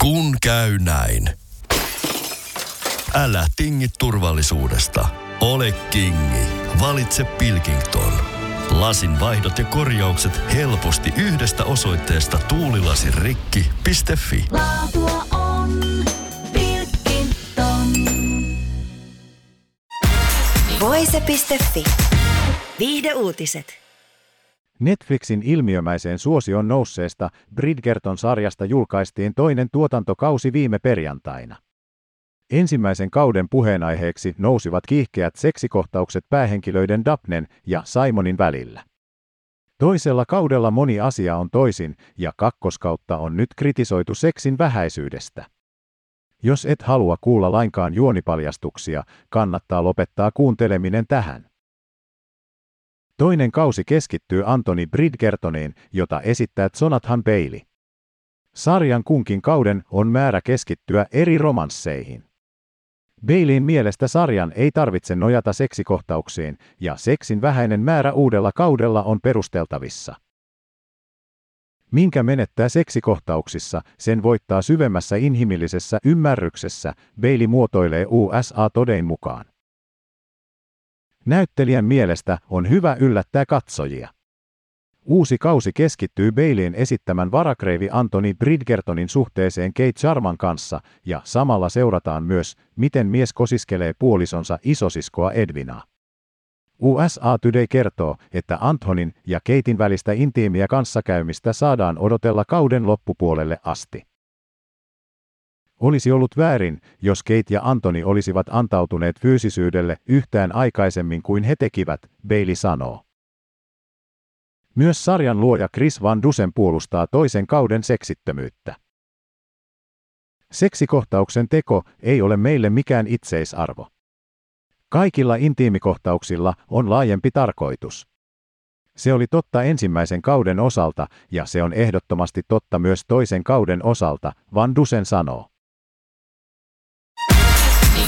Kun käy näin. Älä tingi turvallisuudesta. Ole kingi. Valitse Pilkington. Lasin vaihdot ja korjaukset helposti yhdestä osoitteesta tuulilasirikki.fi. Laatua on Pilkington. Voise.fi. Viihde uutiset. Netflixin ilmiömäiseen suosion nousseesta Bridgerton-sarjasta julkaistiin toinen tuotantokausi viime perjantaina. Ensimmäisen kauden puheenaiheeksi nousivat kiihkeät seksikohtaukset päähenkilöiden Dapnen ja Simonin välillä. Toisella kaudella moni asia on toisin ja kakkoskautta on nyt kritisoitu seksin vähäisyydestä. Jos et halua kuulla lainkaan juonipaljastuksia, kannattaa lopettaa kuunteleminen tähän. Toinen kausi keskittyy Antoni Bridgertoniin, jota esittää Jonathan Bailey. Sarjan kunkin kauden on määrä keskittyä eri romansseihin. Baileyin mielestä sarjan ei tarvitse nojata seksikohtauksiin, ja seksin vähäinen määrä uudella kaudella on perusteltavissa. Minkä menettää seksikohtauksissa, sen voittaa syvemmässä inhimillisessä ymmärryksessä, Bailey muotoilee USA-todein mukaan. Näyttelijän mielestä on hyvä yllättää katsojia. Uusi kausi keskittyy Baileyin esittämän varakreivi Anthony Bridgertonin suhteeseen Kate Sharman kanssa ja samalla seurataan myös, miten mies kosiskelee puolisonsa isosiskoa Edvinaa. USA Today kertoo, että Antonin ja Keitin välistä intiimiä kanssakäymistä saadaan odotella kauden loppupuolelle asti. Olisi ollut väärin, jos Kate ja Antoni olisivat antautuneet fyysisyydelle yhtään aikaisemmin kuin he tekivät, Bailey sanoo. Myös sarjan luoja Chris Van Dusen puolustaa toisen kauden seksittömyyttä. Seksikohtauksen teko ei ole meille mikään itseisarvo. Kaikilla intiimikohtauksilla on laajempi tarkoitus. Se oli totta ensimmäisen kauden osalta ja se on ehdottomasti totta myös toisen kauden osalta, Van Dusen sanoo.